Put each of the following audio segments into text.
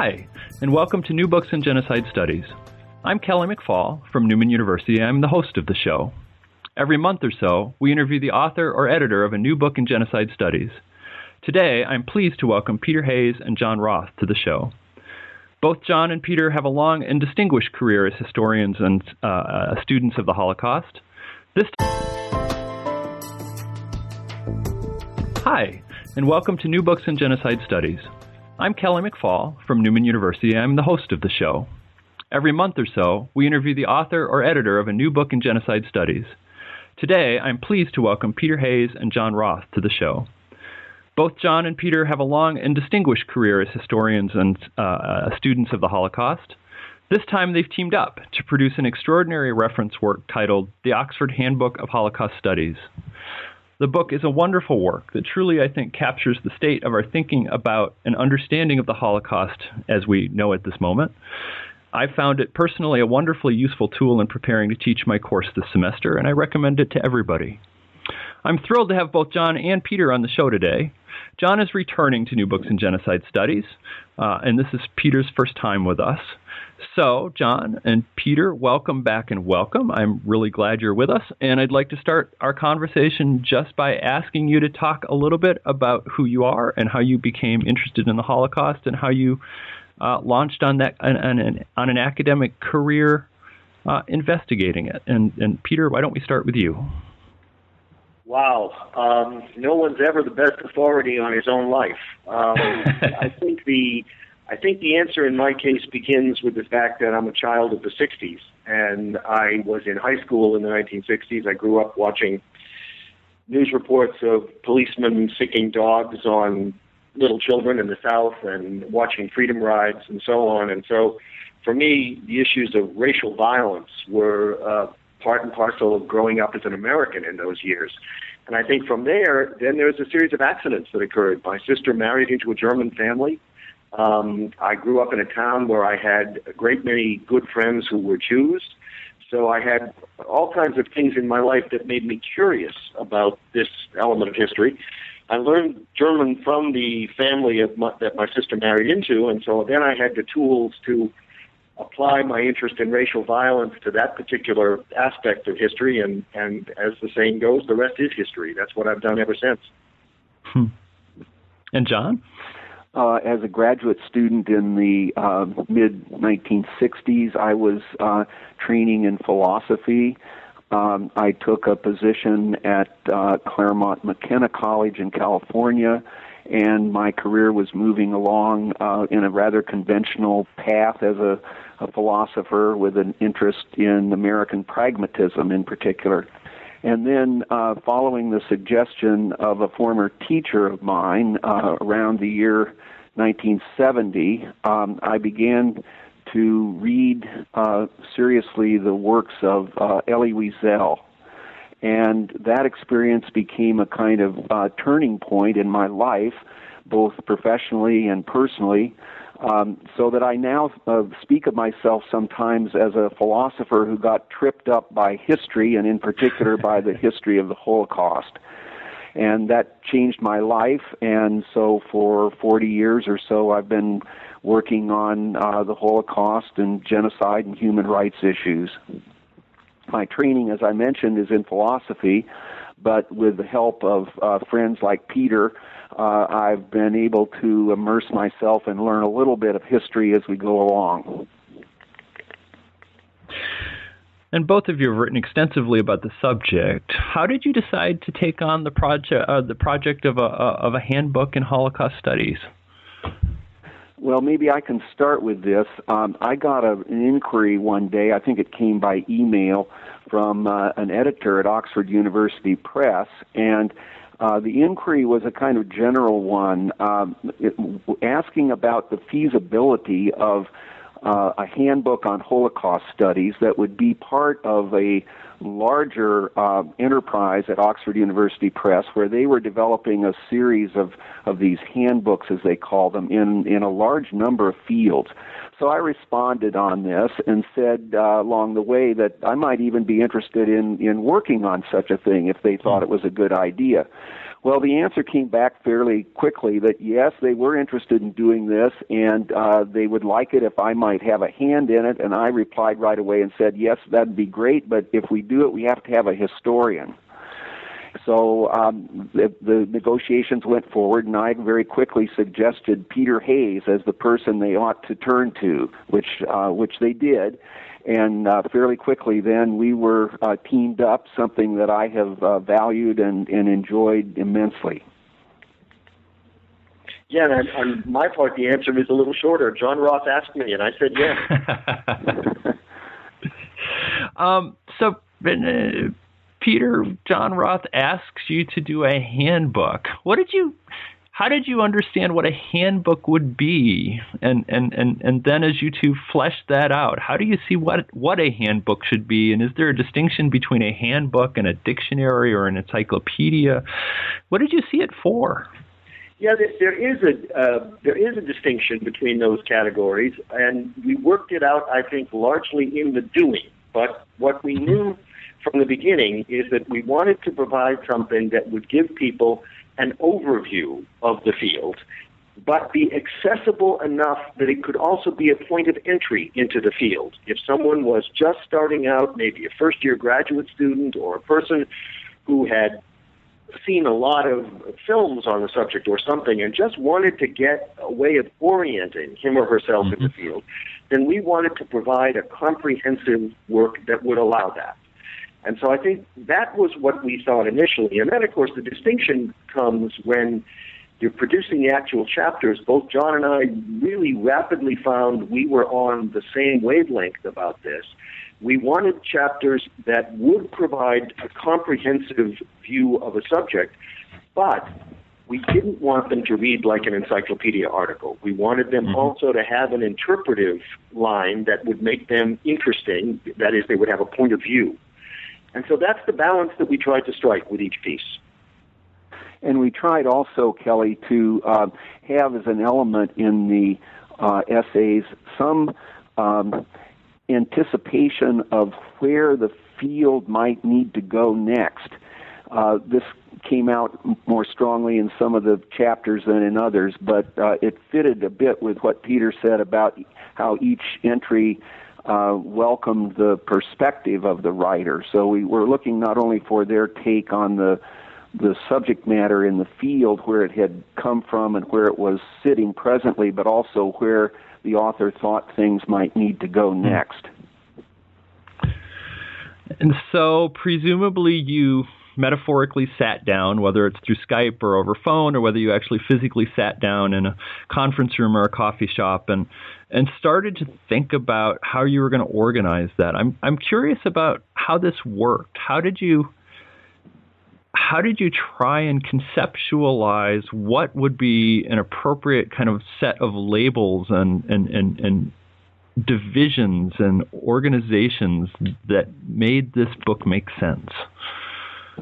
Hi, and welcome to New Books in Genocide Studies. I'm Kelly McFall from Newman University. I'm the host of the show. Every month or so, we interview the author or editor of a new book in genocide studies. Today, I'm pleased to welcome Peter Hayes and John Roth to the show. Both John and Peter have a long and distinguished career as historians and uh, uh students of the Holocaust. This t- Hi, and welcome to New Books in Genocide Studies. I'm Kelly McFall from Newman University. I'm the host of the show. Every month or so, we interview the author or editor of a new book in genocide studies. Today, I'm pleased to welcome Peter Hayes and John Roth to the show. Both John and Peter have a long and distinguished career as historians and uh, uh students of the Holocaust. This time, they've teamed up to produce an extraordinary reference work titled The Oxford Handbook of Holocaust Studies. The book is a wonderful work that truly, I think, captures the state of our thinking about an understanding of the Holocaust as we know at this moment. I found it personally a wonderfully useful tool in preparing to teach my course this semester, and I recommend it to everybody. I'm thrilled to have both John and Peter on the show today. John is returning to New Books in Genocide Studies, uh, and this is Peter's first time with us. So, John and Peter, welcome back and welcome. I'm really glad you're with us. And I'd like to start our conversation just by asking you to talk a little bit about who you are and how you became interested in the Holocaust and how you uh, launched on that on, on, an, on an academic career uh, investigating it. And, and Peter, why don't we start with you? Wow, um, no one's ever the best authority on his own life. Um, I think the I think the answer in my case begins with the fact that I'm a child of the 60s, and I was in high school in the 1960s. I grew up watching news reports of policemen sicking dogs on little children in the South and watching freedom rides and so on. And so for me, the issues of racial violence were uh, part and parcel of growing up as an American in those years. And I think from there, then there was a series of accidents that occurred. My sister married into a German family. Um, I grew up in a town where I had a great many good friends who were Jews. So I had all kinds of things in my life that made me curious about this element of history. I learned German from the family of my, that my sister married into, and so then I had the tools to apply my interest in racial violence to that particular aspect of history, and, and as the saying goes, the rest is history. That's what I've done ever since. Hmm. And John? uh, as a graduate student in the uh, mid 1960s, I was uh, training in philosophy. Um, I took a position at uh, Claremont McKenna College in California, and my career was moving along uh, in a rather conventional path as a, a philosopher with an interest in American pragmatism in particular. And then, uh, following the suggestion of a former teacher of mine uh, around the year 1970, um, I began to read uh, seriously the works of uh, Elie Wiesel. And that experience became a kind of uh, turning point in my life, both professionally and personally, um, so that I now uh, speak of myself sometimes as a philosopher who got tripped up by history, and in particular by the history of the Holocaust. And that changed my life, and so for 40 years or so, I've been working on uh, the Holocaust and genocide and human rights issues. My training, as I mentioned, is in philosophy, but with the help of uh, friends like Peter, uh, I've been able to immerse myself and learn a little bit of history as we go along. And both of you have written extensively about the subject. How did you decide to take on the project, uh, the project of a of a handbook in Holocaust studies? Well, maybe I can start with this. Um, I got a, an inquiry one day. I think it came by email from uh, an editor at Oxford University Press, and Uh, the inquiry was a kind of general one, um, it, asking about the feasibility of uh, a handbook on Holocaust studies that would be part of a larger uh, enterprise at Oxford University Press, where they were developing a series of, of these handbooks, as they call them, in, in a large number of fields. So I responded on this and said uh, along the way that I might even be interested in, in working on such a thing if they thought it was a good idea. Well, the answer came back fairly quickly that yes, they were interested in doing this and uh, they would like it if I might have a hand in it. And I replied right away and said, yes, that'd be great, but if we do it, we have to have a historian. So um, the, the negotiations went forward, and I very quickly suggested Peter Hayes as the person they ought to turn to, which uh, which they did and uh, fairly quickly then we were uh, teamed up, something that I have uh, valued and, and enjoyed immensely. Yeah, and on my part, the answer is a little shorter. John Roth asked me, and I said yes. um, so, uh, Peter, John Roth asks you to do a handbook. What did you how did you understand what a handbook would be? And, and, and, and then as you two fleshed that out how do you see what what a handbook should be? And is there a distinction between a handbook and a dictionary or an encyclopedia? What did you see it for? Yeah, there is a uh, there is a distinction between those categories, and we worked it out, I think, largely in the doing. But what we knew from the beginning is that we wanted to provide something that would give people an overview of the field, but be accessible enough that it could also be a point of entry into the field. If someone was just starting out, maybe a first year graduate student or a person who had seen a lot of films on the subject or something and just wanted to get a way of orienting him or herself mm-hmm. in the mm-hmm. field, then we wanted to provide a comprehensive work that would allow that. And so I think that was what we thought initially. And then, of course, the distinction comes when you're producing the actual chapters. Both John and I really rapidly found we were on the same wavelength about this. We wanted chapters that would provide a comprehensive view of a subject, but we didn't want them to read like an encyclopedia article. We wanted them mm-hmm. also to have an interpretive line that would make them interesting. That is, they would have a point of view. And so that's the balance that we tried to strike with each piece. And we tried also, Kelly, to uh, have as an element in the uh, essays some um, anticipation of where the field might need to go next. Uh, this came out more strongly in some of the chapters than in others, but uh, it fitted a bit with what Peter said about how each entry uh, welcomed the perspective of the writer. So we were looking not only for their take on the the subject matter in the field where it had come from and where it was sitting presently, but also where the author thought things might need to go hmm. next. And so, presumably, you metaphorically sat down, whether it's through Skype or over phone, or whether you actually physically sat down in a conference room or a coffee shop and and started to think about how you were going to organize that. I'm I'm curious about how this worked. How did you how did you try and conceptualize what would be an appropriate kind of set of labels and and and, and divisions and organizations that made this book make sense?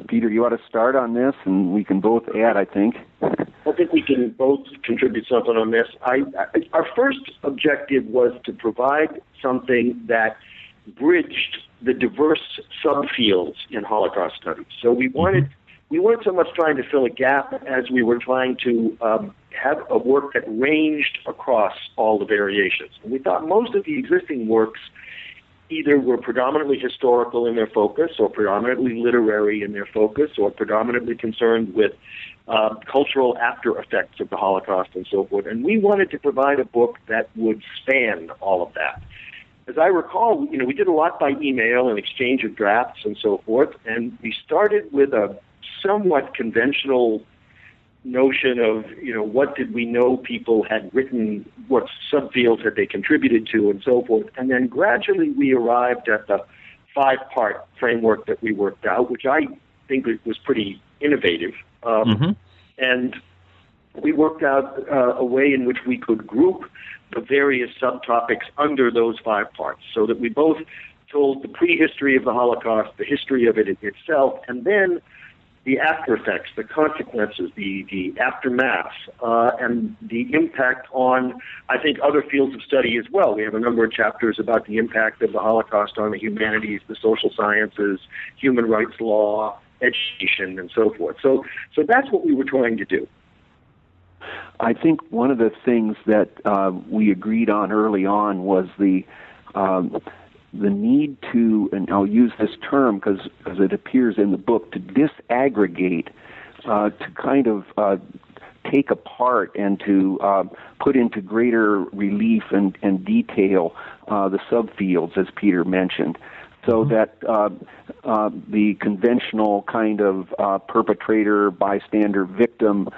Peter, you want to start on this, and we can both add. I think. I think we can both contribute something on this. I, I, our first objective was to provide something that bridged the diverse subfields in Holocaust studies. So we wanted we weren't so much trying to fill a gap as we were trying to um, have a work that ranged across all the variations. And we thought most of the existing works either were predominantly historical in their focus, or predominantly literary in their focus, or predominantly concerned with uh, cultural after effects of the Holocaust and so forth. And we wanted to provide a book that would span all of that. As I recall, you know, we did a lot by email and exchange of drafts and so forth, and we started with a somewhat conventional notion of you know what did we know people had written, what subfields had they contributed to, and so forth. And then gradually we arrived at the five-part framework that we worked out, which I think was pretty innovative. Um, mm-hmm. And we worked out uh, a way in which we could group the various subtopics under those five parts so that we both told the prehistory of the Holocaust, the history of it itself, and then the after effects, the consequences, the, the aftermath, uh, and the impact on, I think, other fields of study as well. We have a number of chapters about the impact of the Holocaust on the humanities, the social sciences, human rights law, education, and so forth. So, so that's what we were trying to do. I think one of the things that uh, we agreed on early on was the um, the need to, and I'll use this term because it appears in the book, to disaggregate, uh, to kind of uh, take apart and to uh, put into greater relief and, and detail uh, the subfields, as Peter mentioned, so mm-hmm. that uh, uh, the conventional kind of uh, perpetrator, bystander, victim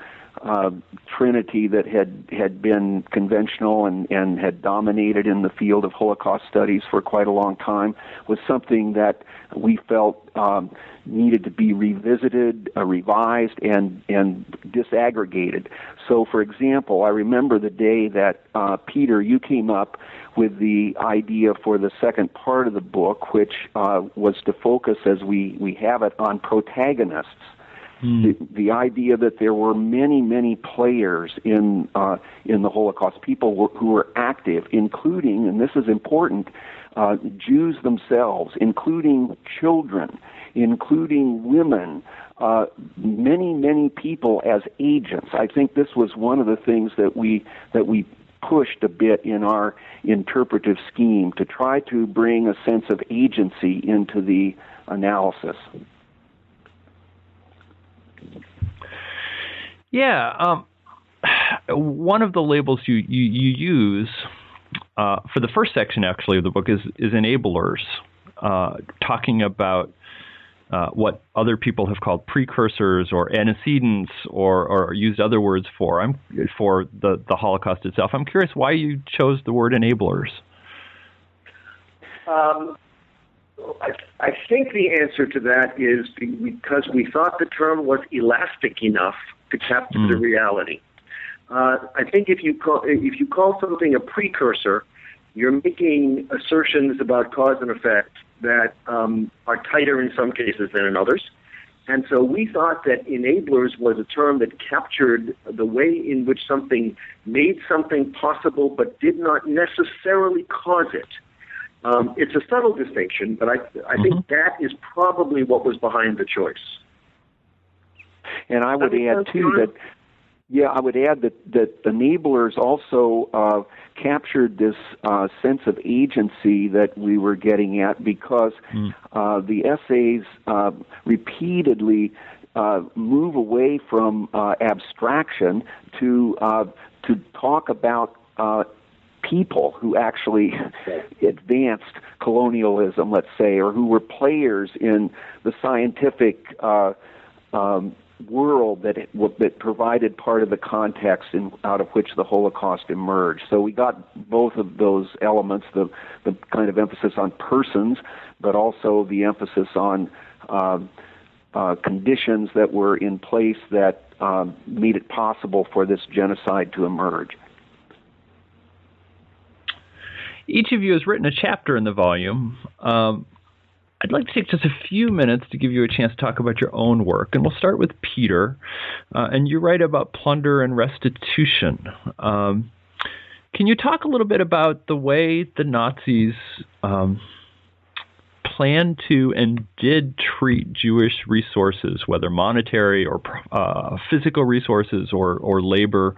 uh, trinity that had had been conventional and and had dominated in the field of Holocaust studies for quite a long time was something that we felt um, needed to be revisited, uh, revised, and and disaggregated. So, for example, I remember the day that uh, Peter, you came up with the idea for the second part of the book, which uh, was to focus, as we we have it, on protagonists Mm. The, the idea that there were many, many players in uh, in the Holocaust, people who were active, including, and this is important, uh, Jews themselves, including children, including women, uh, many, many people as agents. I think this was one of the things that we that we pushed a bit in our interpretive scheme to try to bring a sense of agency into the analysis. Yeah. Um, one of the labels you, you, you use uh, for the first section, actually, of the book is, is enablers, uh, talking about uh, what other people have called precursors or antecedents or, or used other words for I'm, for the, the Holocaust itself. I'm curious why you chose the word enablers. Um, I, I think the answer to that is because we thought the term was elastic enough to capture mm. the hmm. reality. Uh, I think if you call if you call something a precursor, you're making assertions about cause and effect that um, are tighter in some cases than in others. And so we thought that enablers was a term that captured the way in which something made something possible but did not necessarily cause it. Um, it's a subtle distinction, but I, I mm-hmm. think that is probably what was behind the choice. And I would add too that yeah, I would add that that enablers also uh, captured this uh, sense of agency that we were getting at because mm. uh, the essays uh, repeatedly uh, move away from uh, abstraction to to talk about people who actually advanced colonialism, let's say, or who were players in the scientific uh, um, world that it, that provided part of the context in, out of which the Holocaust emerged. So we got both of those elements: the the kind of emphasis on persons, but also the emphasis on uh, uh, conditions that were in place that um, made it possible for this genocide to emerge. Each of you has written a chapter in the volume. Um, I'd like to take just a few minutes to give you a chance to talk about your own work. And we'll start with Peter. Uh, and you write about plunder and restitution. Um, can you talk a little bit about the way the Nazis um, planned to and did treat Jewish resources, whether monetary or uh, physical resources or, or labor,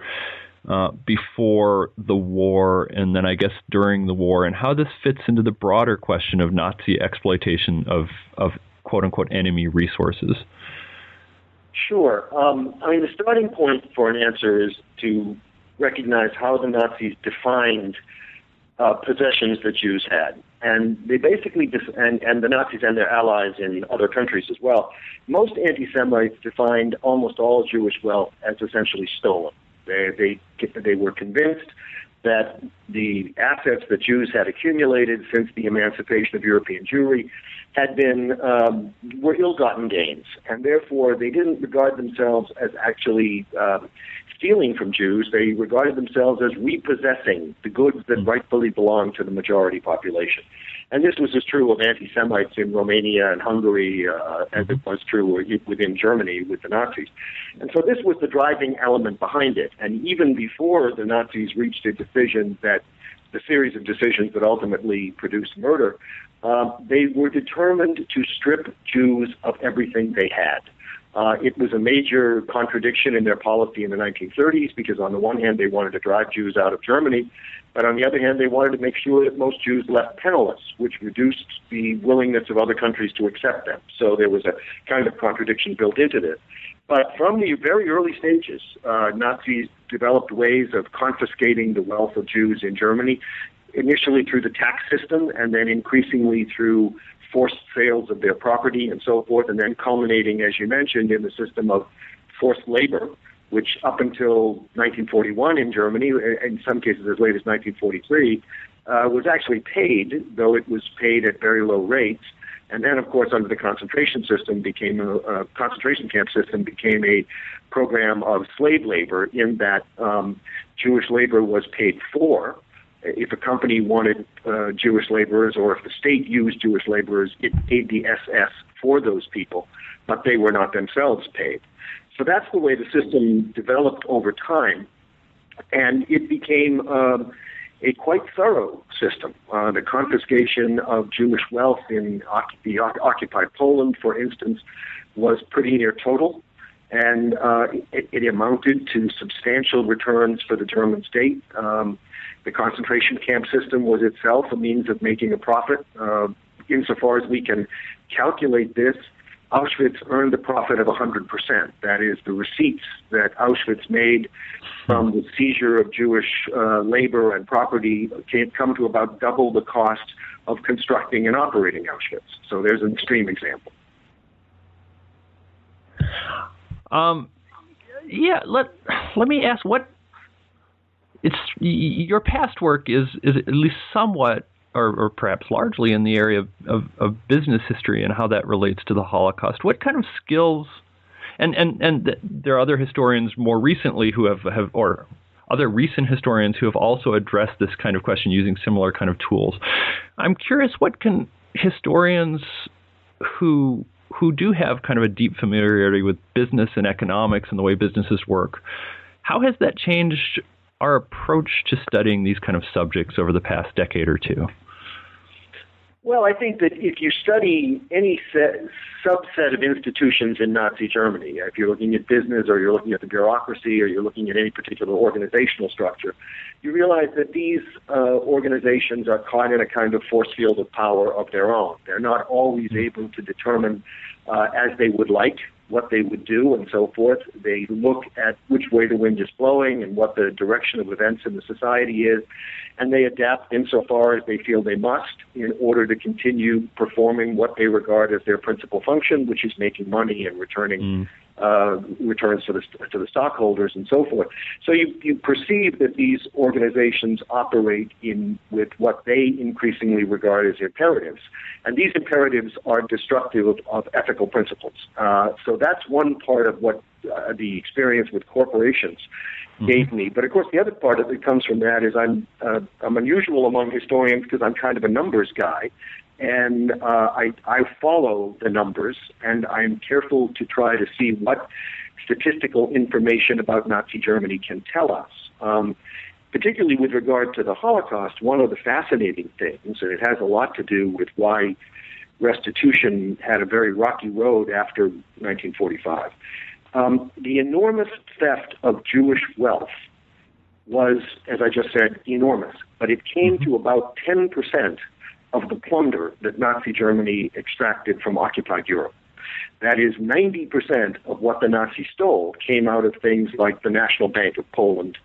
uh, before the war and then I guess during the war, and how this fits into the broader question of Nazi exploitation of, of quote unquote enemy resources. Sure. Um, I mean, the starting point for an answer is to recognize how the Nazis defined uh, possessions that Jews had. And they basically, and, and the Nazis and their allies in other countries as well, most anti Semites defined almost all Jewish wealth as essentially stolen. They, they, they were convinced that the assets that Jews had accumulated since the emancipation of European Jewry had been um, were ill-gotten gains, and therefore they didn't regard themselves as actually um, stealing from Jews. They regarded themselves as repossessing the goods that rightfully belonged to the majority population. And this was as true of anti-Semites in Romania and Hungary uh, as it was true within Germany with the Nazis. And so this was the driving element behind it. And even before the Nazis reached a decision that the series of decisions that ultimately produced murder, uh, they were determined to strip Jews of everything they had. Uh, it was a major contradiction in their policy in the 1930s because, on the one hand, they wanted to drive Jews out of Germany, but on the other hand, they wanted to make sure that most Jews left penniless, which reduced the willingness of other countries to accept them. So there was a kind of contradiction built into this. But from the very early stages, uh, Nazis developed ways of confiscating the wealth of Jews in Germany, initially through the tax system and then increasingly through forced sales of their property and so forth, and then culminating, as you mentioned, in the system of forced labor, which up until 1941 in Germany, in some cases as late as 1943, uh, was actually paid, though it was paid at very low rates. And then, of course, under the concentration system, became a, a concentration camp system became a program of slave labor in that um, Jewish labor was paid for, if a company wanted uh, Jewish laborers or if the state used Jewish laborers, it paid the SS for those people, but they were not themselves paid. So that's the way the system developed over time, and it became um, a quite thorough system. Uh, the confiscation of Jewish wealth in the occupied Poland, for instance, was pretty near total and uh, it, it, amounted to substantial returns for the German state. Um, the concentration camp system was itself a means of making a profit. Uh, insofar as we can calculate this, Auschwitz earned a profit of 100%. That is, the receipts that Auschwitz made from the seizure of Jewish uh, labor and property can come to about double the cost of constructing and operating Auschwitz. So there's an extreme example. Um, yeah, let let me ask what it's your past work is is at least somewhat or, or perhaps largely in the area of, of, of, business history and how that relates to the Holocaust. What kind of skills and and and there are other historians more recently who have have or other recent historians who have also addressed this kind of question using similar kind of tools. I'm curious what can historians who who do have kind of a deep familiarity with business and economics and the way businesses work. How has that changed our approach to studying these kind of subjects over the past decade or two? Well, I think that if you study any set, subset of institutions in Nazi Germany, if you're looking at business or you're looking at the bureaucracy or you're looking at any particular organizational structure, you realize that these uh, organizations are caught in a kind of force field of power of their own. They're not always able to determine uh, as they would like what they would do and so forth. They look at which way the wind is blowing and what the direction of events in the society is, and they adapt insofar as they feel they must in order to continue performing what they regard as their principal function, which is making money and returning mm uh, returns to the to the stockholders and so forth. So you you perceive that these organizations operate in with what they increasingly regard as imperatives, and these imperatives are destructive of, of ethical principles. Uh, so that's one part of what uh, the experience with corporations mm-hmm. gave me. But of course, the other part that comes from that is I'm uh, I'm unusual among historians because I'm kind of a numbers guy, and uh, I, I follow the numbers, and I'm careful to try to see what statistical information about Nazi Germany can tell us. Um, particularly with regard to the Holocaust, one of the fascinating things, and it has a lot to do with why restitution had a very rocky road after 1945. Um, the enormous theft of Jewish wealth was, as I just said, enormous, but it came to about 10 percent of the plunder that Nazi Germany extracted from occupied Europe. That is, 90% of what the Nazis stole came out of things like the National Bank of Poland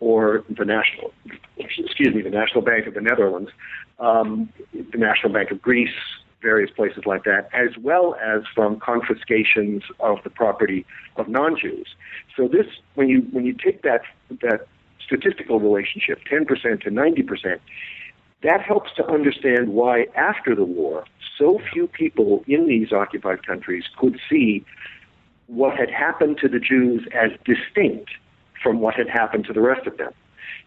or the National, excuse me, the National Bank of the Netherlands, um, the National Bank of Greece, various places like that, as well as from confiscations of the property of non-Jews. So this, when you when you take that that statistical relationship, 10% to 90%, that helps to understand why, after the war, so few people in these occupied countries could see what had happened to the Jews as distinct from what had happened to the rest of them.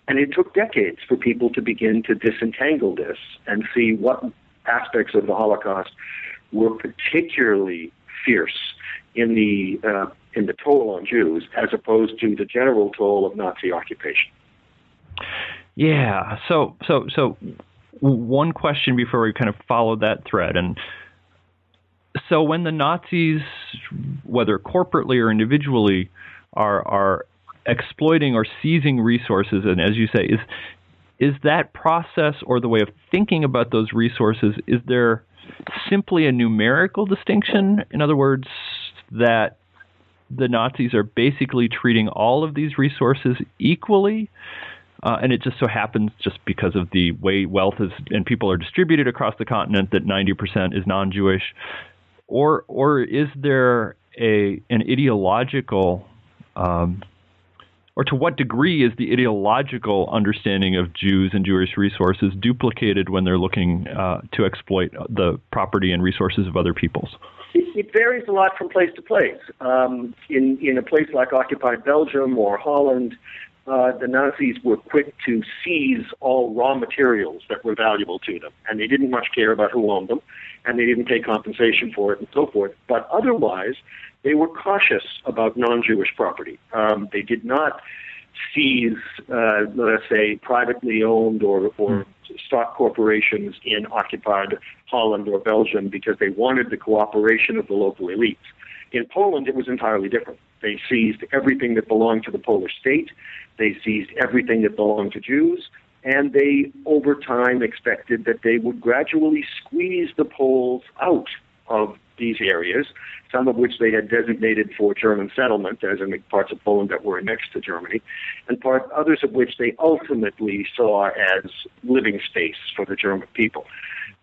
And it took decades for people to begin to disentangle this and see what aspects of the Holocaust were particularly fierce in the uh, in the toll on Jews as opposed to the general toll of Nazi occupation. Yeah. So so so one question before we kind of follow that thread and so when the Nazis, whether corporately or individually, are are exploiting or seizing resources, and as you say, is is that process or the way of thinking about those resources? Is there simply a numerical distinction? In other words, that the Nazis are basically treating all of these resources equally. Uh, and it just so happens, just because of the way wealth is and people are distributed across the continent, that 90% is non-Jewish, or or is there a an ideological um, or to what degree is the ideological understanding of Jews and Jewish resources duplicated when they're looking uh, to exploit the property and resources of other peoples? It, varies a lot from place to place. Um, in in a place like occupied Belgium or Holland, uh, the Nazis were quick to seize all raw materials that were valuable to them, and they didn't much care about who owned them, and they didn't pay compensation for it and so forth. But otherwise, they were cautious about non-Jewish property. Um, they did not seize, uh, let us say, privately owned or, or stock corporations in occupied Holland or Belgium because they wanted the cooperation of the local elites. In Poland, it was entirely different. They seized everything that belonged to the Polish state. They seized everything that belonged to Jews. And they, over time, expected that they would gradually squeeze the Poles out of these areas, some of which they had designated for German settlement, as in the parts of Poland that were next to Germany, and part others of which they ultimately saw as living space for the German people.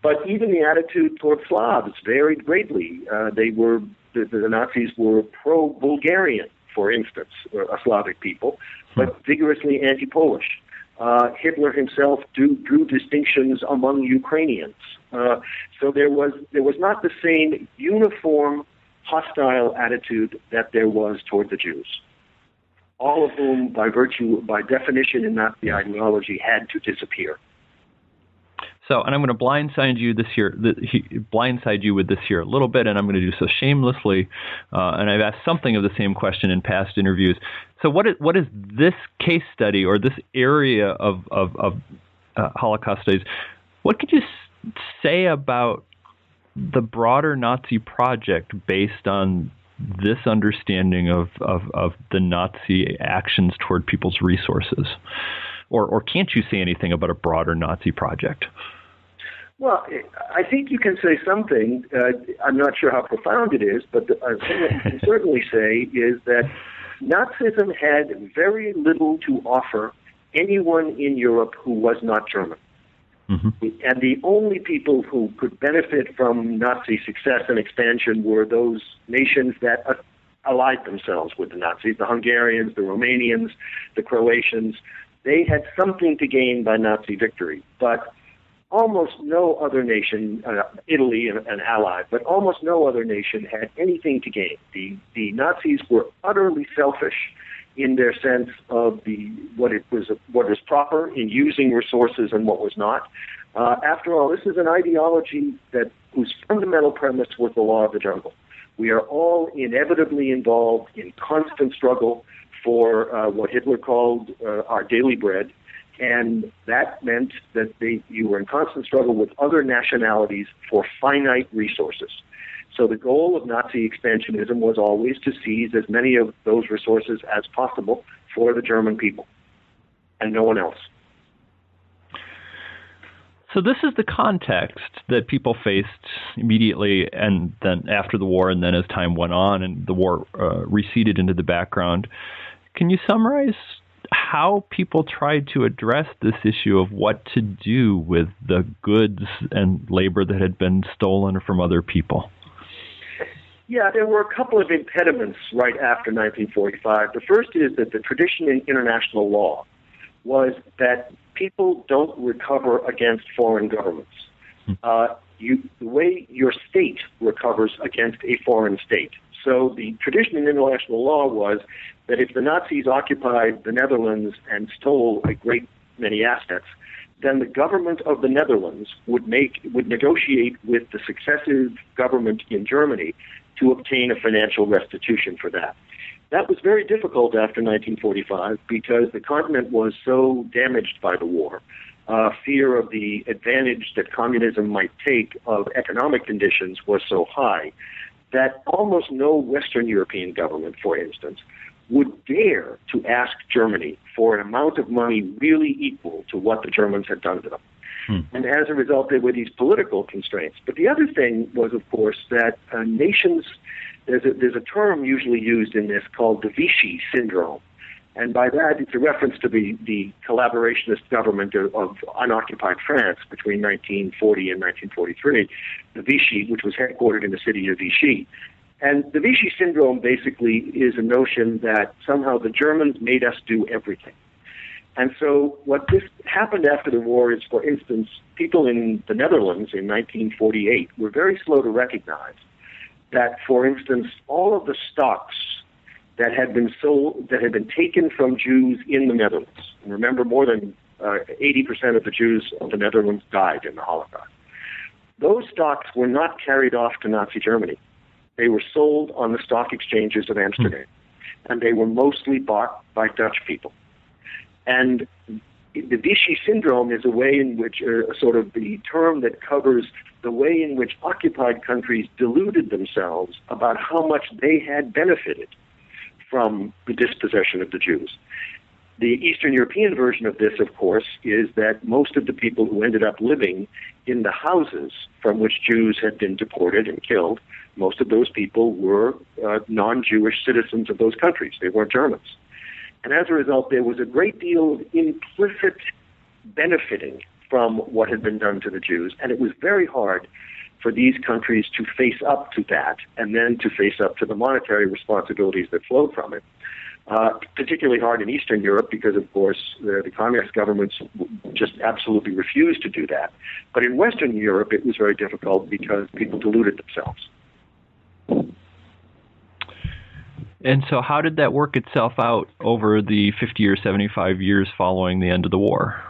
But even the attitude toward Slavs varied greatly. Uh, they were the, the Nazis were pro-Bulgarian, for instance, a Slavic people, but vigorously anti-Polish. Uh, Hitler himself drew, drew distinctions among Ukrainians. Uh, so there was there was not the same uniform hostile attitude that there was toward the Jews. All of whom, by virtue, by definition, in Nazi ideology, had to disappear. So, and I'm going to blindside you this year, blindside you with this here a little bit, and I'm going to do so shamelessly. Uh, and I've asked something of the same question in past interviews. So, what is what is this case study or this area of of, of uh, Holocaust studies? What could you say about the broader Nazi project based on this understanding of, of, of the Nazi actions toward people's resources? Or, or can't you say anything about a broader Nazi project? Well, I think you can say something. Uh, I'm not sure how profound it is, but the, uh, thing that you can certainly say is that Nazism had very little to offer anyone in Europe who was not German. Mm-hmm. And the only people who could benefit from Nazi success and expansion were those nations that uh, allied themselves with the Nazis the Hungarians, the Romanians, the Croatians. They had something to gain by Nazi victory. But almost no other nation, uh, Italy an, ally, but almost no other nation had anything to gain. The the Nazis were utterly selfish in their sense of the what it was what was proper in using resources and what was not. Uh, after all, this is an ideology that whose fundamental premise was the law of the jungle. We are all inevitably involved in constant struggle for uh, what Hitler called uh, our daily bread, and that meant that they, you were in constant struggle with other nationalities for finite resources. So the goal of Nazi expansionism was always to seize as many of those resources as possible for the German people and no one else. So this is the context that people faced immediately and then after the war and then as time went on and the war uh, receded into the background. Can you summarize how people tried to address this issue of what to do with the goods and labor that had been stolen from other people? Yeah, there were a couple of impediments right after 1945. The first is that the tradition in international law was that people don't recover against foreign governments. Uh, you, the way your state recovers against a foreign state. So the tradition in international law was that if the Nazis occupied the Netherlands and stole a great many assets, then the government of the Netherlands would make would negotiate with the successive government in Germany to obtain a financial restitution for that. That was very difficult after 1945 because the continent was so damaged by the war. Uh, fear of the advantage that communism might take of economic conditions was so high that almost no Western European government, for instance, would dare to ask Germany for an amount of money really equal to what the Germans had done to them. Hmm. And as a result, there were these political constraints. But the other thing was, of course, that uh, nations, there's a, there's a term usually used in this called the Vichy syndrome. And by that, it's a reference to the, the collaborationist government of, of unoccupied France between 1940 and 1943, the Vichy, which was headquartered in the city of Vichy. And the Vichy syndrome basically is a notion that somehow the Germans made us do everything. And so what this happened after the war is, for instance, people in the Netherlands in 1948 were very slow to recognize that, for instance, all of the stocks that had been sold, that had been taken from Jews in the Netherlands, and remember more than uh, 80% of the Jews of the Netherlands died in the Holocaust. Those stocks were not carried off to Nazi Germany. They were sold on the stock exchanges of Amsterdam, hmm. and they were mostly bought by Dutch people. And the Vichy syndrome is a way in which, uh, sort of the term that covers the way in which occupied countries deluded themselves about how much they had benefited from the dispossession of the Jews. The Eastern European version of this, of course, is that most of the people who ended up living in the houses from which Jews had been deported and killed, most of those people were uh, non Jewish citizens of those countries. They weren't Germans. And as a result, there was a great deal of implicit benefiting from what had been done to the Jews. And it was very hard for these countries to face up to that and then to face up to the monetary responsibilities that flowed from it. Uh, particularly hard in Eastern Europe because, of course, the, the communist governments just absolutely refused to do that. But in Western Europe, it was very difficult because people deluded themselves. And so, how did that work itself out over the 50 or 75 years following the end of the war?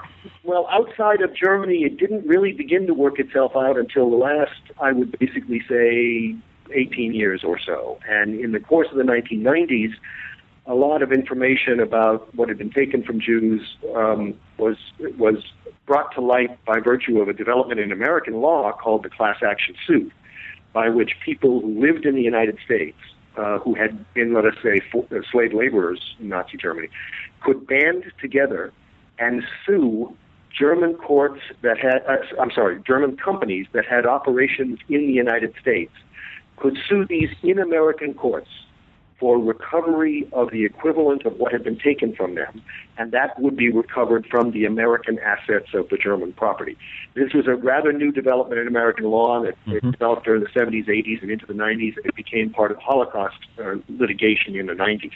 Well, outside of Germany, it didn't really begin to work itself out until the last, I would basically say, 18 years or so. And in the course of the 1990s, a lot of information about what had been taken from Jews um, was was brought to light by virtue of a development in American law called the class action suit, by which people who lived in the United States, uh, who had been, let us say, for, uh, slave laborers in Nazi Germany, could band together and sue German courts that had, uh, I'm sorry, German companies that had operations in the United States could sue these in American courts for recovery of the equivalent of what had been taken from them, and that would be recovered from the American assets of the German property. This was a rather new development in American law that mm-hmm. developed during the 70s, 80s, and into the 90s, and it became part of Holocaust uh, litigation in the 90s.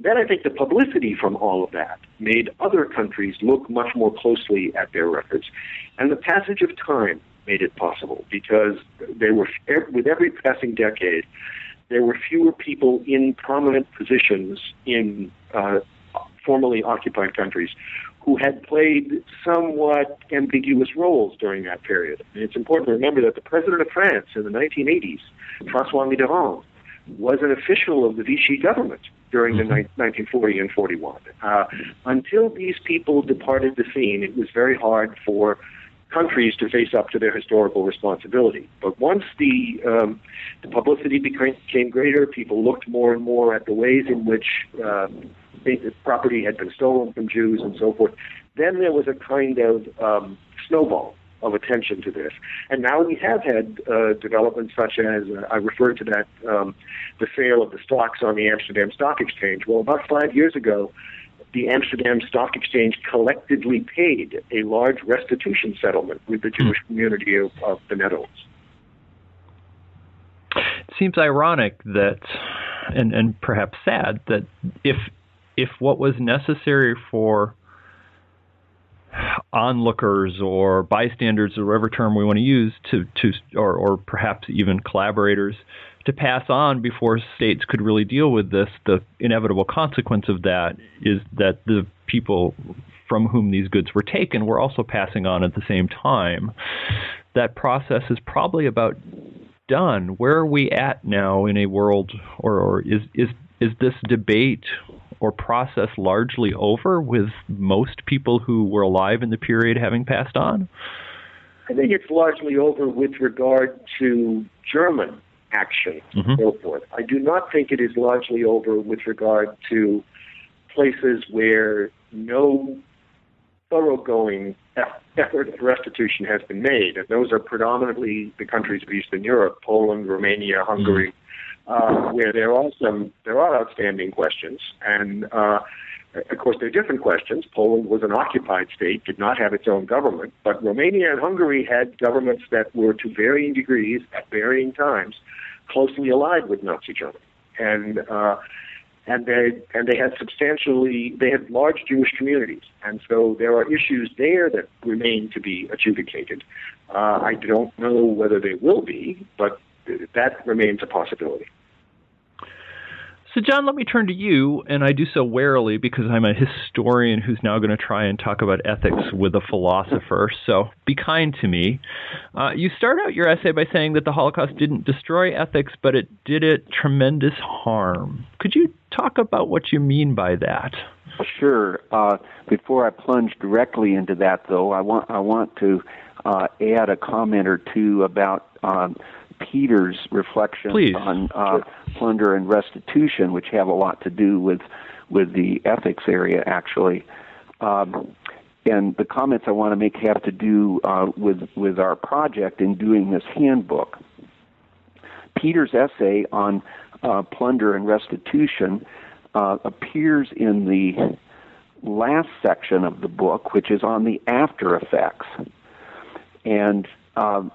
Then I think the publicity from all of that made other countries look much more closely at their records. And the passage of time made it possible because they were, with every passing decade, there were fewer people in prominent positions in uh, formerly occupied countries who had played somewhat ambiguous roles during that period. And it's important to remember that the president of France in the 1980s, Francois Mitterrand, was an official of the Vichy government during the ni- 1940 and 41. Uh, until these people departed the scene, it was very hard for countries to face up to their historical responsibility. But once the um, the publicity became, became greater, people looked more and more at the ways in which uh, property had been stolen from Jews and so forth. Then there was a kind of um, snowball of attention to this. And now we have had uh, developments such as uh, I referred to that um, the sale of the stocks on the Amsterdam Stock Exchange. Well, about five years ago, the Amsterdam Stock Exchange collectively paid a large restitution settlement with the Jewish community of, of the Netherlands. It seems ironic that, and, and perhaps sad, that if if what was necessary for onlookers or bystanders or whatever term we want to use to to or or perhaps even collaborators to pass on before states could really deal with this the inevitable consequence of that is that the people from whom these goods were taken were also passing on at the same time. That process is probably about done. Where are we at now in a world or, or is is is this debate or process largely over with most people who were alive in the period having passed on? I think it's largely over with regard to German action mm-hmm. and so forth. I do not think it is largely over with regard to places where no thoroughgoing effort at restitution has been made. And those are predominantly the countries of Eastern Europe, Poland, Romania, Hungary, uh, where there are some there are outstanding questions, and uh, of course they're different questions. Poland was an occupied state, did not have its own government, but Romania and Hungary had governments that were to varying degrees at varying times closely allied with Nazi Germany, and uh, and they and they had substantially they had large Jewish communities, and so there are issues there that remain to be adjudicated. Uh, I don't know whether they will be, but that remains a possibility. So, John, let me turn to you, and I do so warily because I'm a historian who's now going to try and talk about ethics with a philosopher. So, be kind to me. Uh, you start out your essay by saying that the Holocaust didn't destroy ethics, but it did it tremendous harm. Could you talk about what you mean by that? Sure. Uh, before I plunge directly into that, though, I want I want to uh, add a comment or two about. Um, Peter's reflections Please. on uh, plunder and restitution, which have a lot to do with with the ethics area, actually. Um, and the comments I want to make have to do uh, with with our project in doing this handbook. Peter's essay on uh, plunder and restitution uh, appears in the last section of the book, which is on the after effects. And um,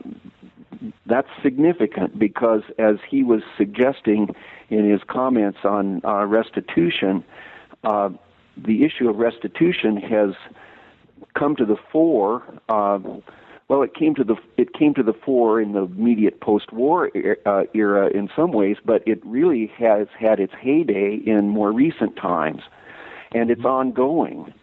that's significant because, as he was suggesting in his comments on uh, restitution, uh, the issue of restitution has come to the fore. Uh, well, it came to the it came to the fore in the immediate post-war uh, era in some ways, but it really has had its heyday in more recent times, and it's ongoing.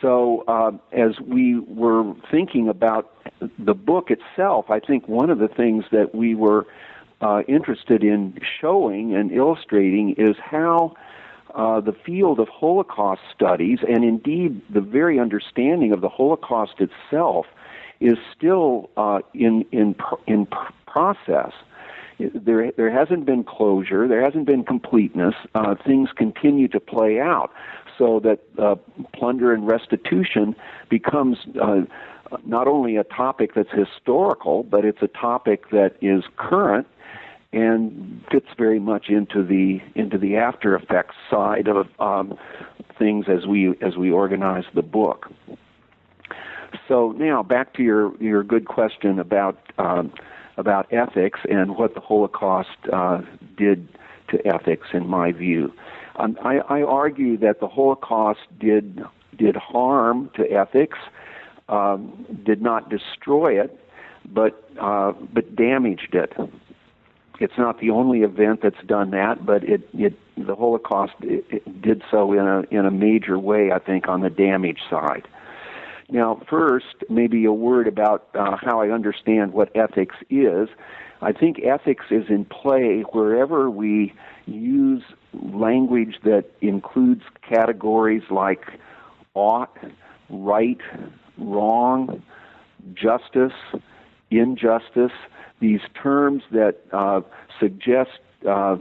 So, uh, as we were thinking about the book itself, I think one of the things that we were uh, interested in showing and illustrating is how uh, the field of Holocaust studies, and indeed the very understanding of the Holocaust itself, is still uh, in in in process. There, there hasn't been closure. There hasn't been completeness. Uh, things continue to play out, so that uh, plunder and restitution becomes uh, not only a topic that's historical, but it's a topic that is current and fits very much into the into the after effects side of um, things as we as we organize the book. So now back to your your good question about um, about ethics and what the Holocaust uh, did to ethics, in my view. Um, I, I argue that the Holocaust did did harm to ethics um, did not destroy it, but uh, but damaged it. It's not the only event that's done that, but it, it the Holocaust it, it did so in a in a major way, I think, on the damage side. Now, first, maybe a word about uh, how I understand what ethics is. I think ethics is in play wherever we use language that includes categories like ought, right, wrong, justice, injustice, these terms that uh, suggest uh,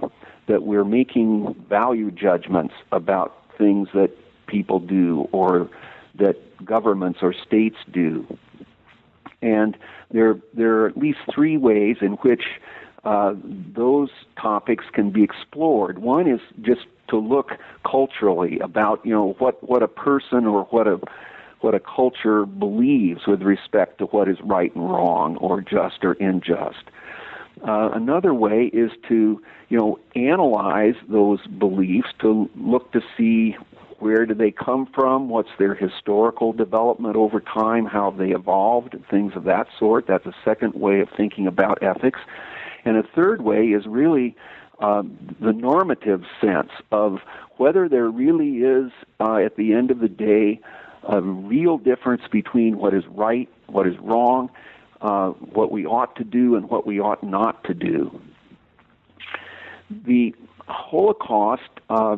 that we're making value judgments about things that people do or that governments or states do. And there, there are at least three ways in which uh, those topics can be explored. One is just to look culturally about, you know, what, what a person or what a what a culture believes with respect to what is right and wrong or just or unjust. Uh, another way is to, you know, analyze those beliefs to look to see where do they come from? What's their historical development over time? How they evolved? Things of that sort. That's a second way of thinking about ethics. And a third way is really um, the normative sense of whether there really is, uh, at the end of the day, a real difference between what is right, what is wrong, uh, what we ought to do, and what we ought not to do. The Holocaust uh,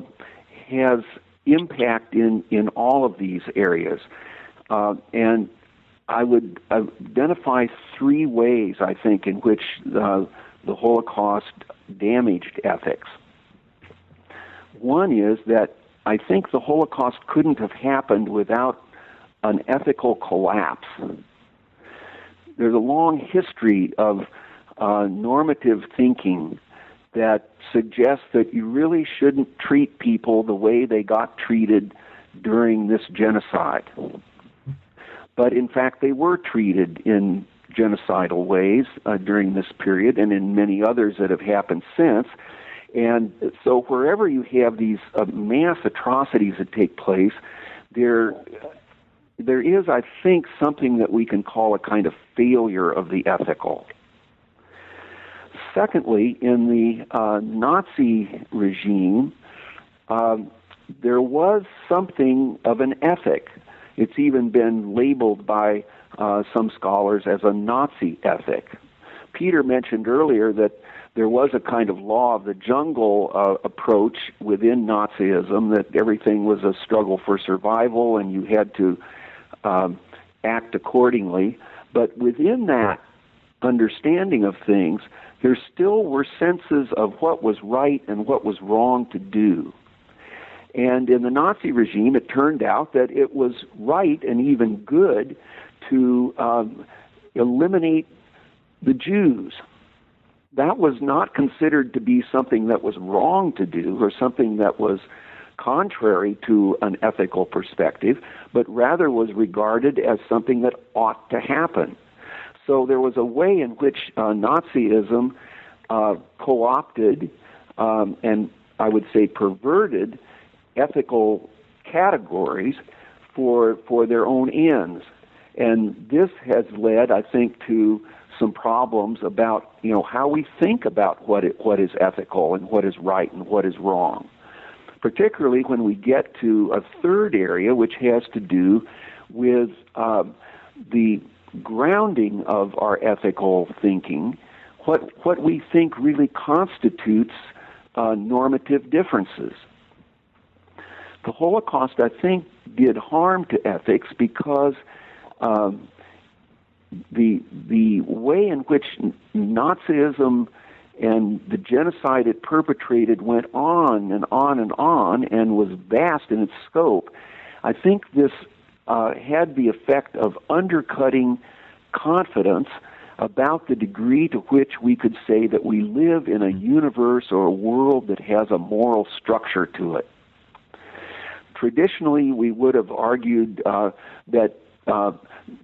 has impact in, in all of these areas. Uh, and I would identify three ways, I think, in which uh, the Holocaust damaged ethics. One is that I think the Holocaust couldn't have happened without an ethical collapse. There's a long history of uh, normative thinking that suggests that you really shouldn't treat people the way they got treated during this genocide. But in fact, they were treated in genocidal ways uh, during this period and in many others that have happened since. And so, wherever you have these uh, mass atrocities that take place, there, there is, I think, something that we can call a kind of failure of the ethical. Secondly, in the uh, Nazi regime, um, there was something of an ethic. It's even been labeled by uh, some scholars as a Nazi ethic. Peter mentioned earlier that there was a kind of law of the jungle uh, approach within Nazism that everything was a struggle for survival and you had to um, act accordingly. But within that understanding of things, there still were senses of what was right and what was wrong to do. And in the Nazi regime, it turned out that it was right and even good to um, eliminate the Jews. That was not considered to be something that was wrong to do or something that was contrary to an ethical perspective, but rather was regarded as something that ought to happen. So there was a way in which uh, Nazism uh, co opted um, and I would say perverted ethical categories for, for their own ends. And this has led, I think, to some problems about you know how we think about what it, what is ethical and what is right and what is wrong. Particularly when we get to a third area, which has to do with um, the grounding of our ethical thinking, what what we think really constitutes uh, normative differences. The Holocaust, I think, did harm to ethics because um, the the way in which Nazism and the genocide it perpetrated went on and on and on and was vast in its scope. I think this uh, had the effect of undercutting confidence about the degree to which we could say that we live in a universe or a world that has a moral structure to it. Traditionally, we would have argued uh, that uh,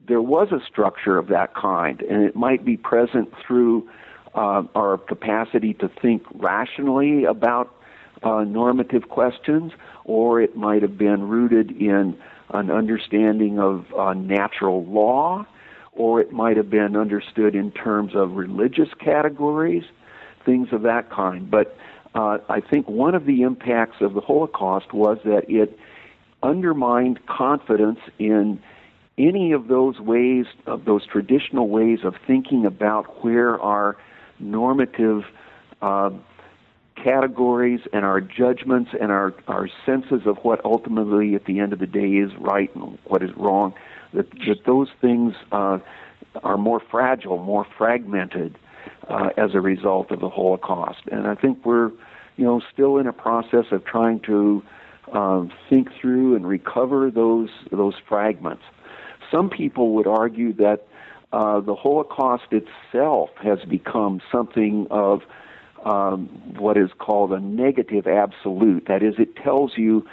there was a structure of that kind, and it might be present through uh, our capacity to think rationally about uh, normative questions, or it might have been rooted in an understanding of uh, natural law, or it might have been understood in terms of religious categories, things of that kind. But uh, I think one of the impacts of the Holocaust was that it undermined confidence in any of those ways, of those traditional ways of thinking about where our normative uh, categories and our judgments and our, our senses of what ultimately at the end of the day is right and what is wrong, that, that those things uh, are more fragile, more fragmented uh, as a result of the Holocaust. And I think we're, you know, still in a process of trying to um, think through and recover those those fragments. Some people would argue that uh, the Holocaust itself has become something of um, what is called a negative absolute. That is, it tells you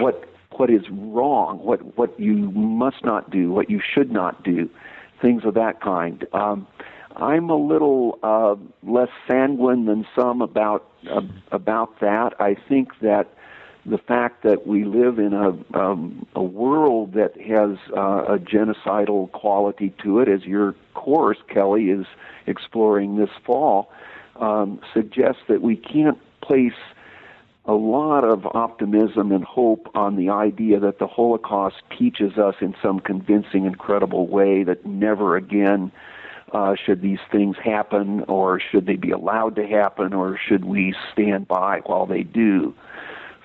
what what is wrong, what what you must not do, what you should not do, things of that kind. Um, I'm a little uh, less sanguine than some about uh, about that. I think that the fact that we live in a um, a world that has uh, a genocidal quality to it, as your course, Kelly, is exploring this fall, um, suggests that we can't place a lot of optimism and hope on the idea that the Holocaust teaches us in some convincing incredible way that never again uh, should these things happen, or should they be allowed to happen, or should we stand by while they do.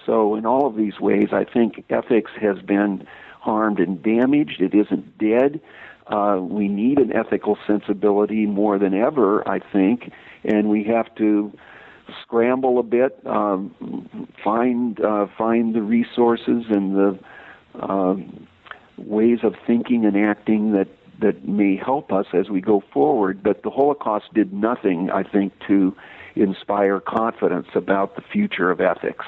So, in all of these ways, I think ethics has been harmed and damaged. It isn't dead. Uh, we need an ethical sensibility more than ever, I think, and we have to scramble a bit, um, find uh, find the resources and the uh, ways of thinking and acting that that may help us as we go forward. But the Holocaust did nothing, I think, to inspire confidence about the future of ethics.